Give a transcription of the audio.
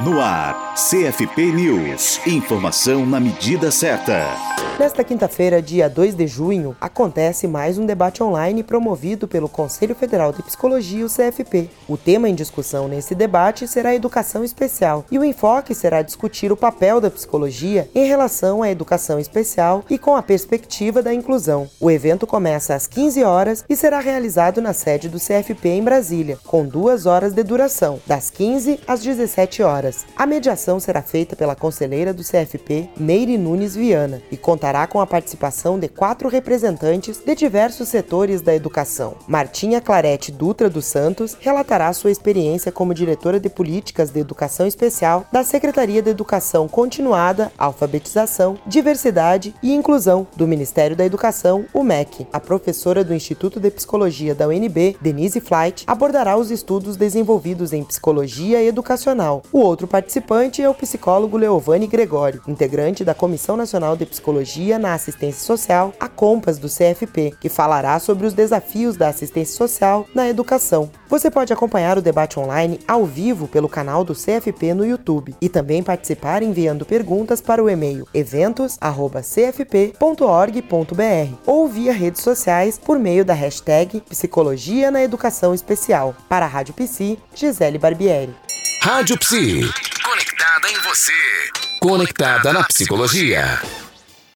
No ar, CFP News. Informação na medida certa. Nesta quinta-feira, dia 2 de junho, acontece mais um debate online promovido pelo Conselho Federal de Psicologia, o CFP. O tema em discussão nesse debate será a educação especial e o enfoque será discutir o papel da psicologia em relação à educação especial e com a perspectiva da inclusão. O evento começa às 15 horas e será realizado na sede do CFP em Brasília, com duas horas de duração, das 15 às 17 horas. A mediação será feita pela conselheira do CFP, Neire Nunes Viana, e contará com a participação de quatro representantes de diversos setores da educação. Martinha Clarete Dutra dos Santos relatará sua experiência como diretora de políticas de educação especial da Secretaria de Educação Continuada, Alfabetização, Diversidade e Inclusão do Ministério da Educação, o MEC. A professora do Instituto de Psicologia da UNB, Denise Flight, abordará os estudos desenvolvidos em psicologia educacional. O outro participante é o psicólogo Leovani Gregório, integrante da Comissão Nacional de Psicologia na Assistência Social, a Compas do CFP, que falará sobre os desafios da assistência social na educação. Você pode acompanhar o debate online ao vivo pelo canal do CFP no YouTube e também participar enviando perguntas para o e-mail eventos@cfp.org.br ou via redes sociais por meio da hashtag Psicologia na Educação Especial. Para a Rádio Psi, Gisele Barbieri. Rádio Psi. Conectada em você. Conectada na psicologia.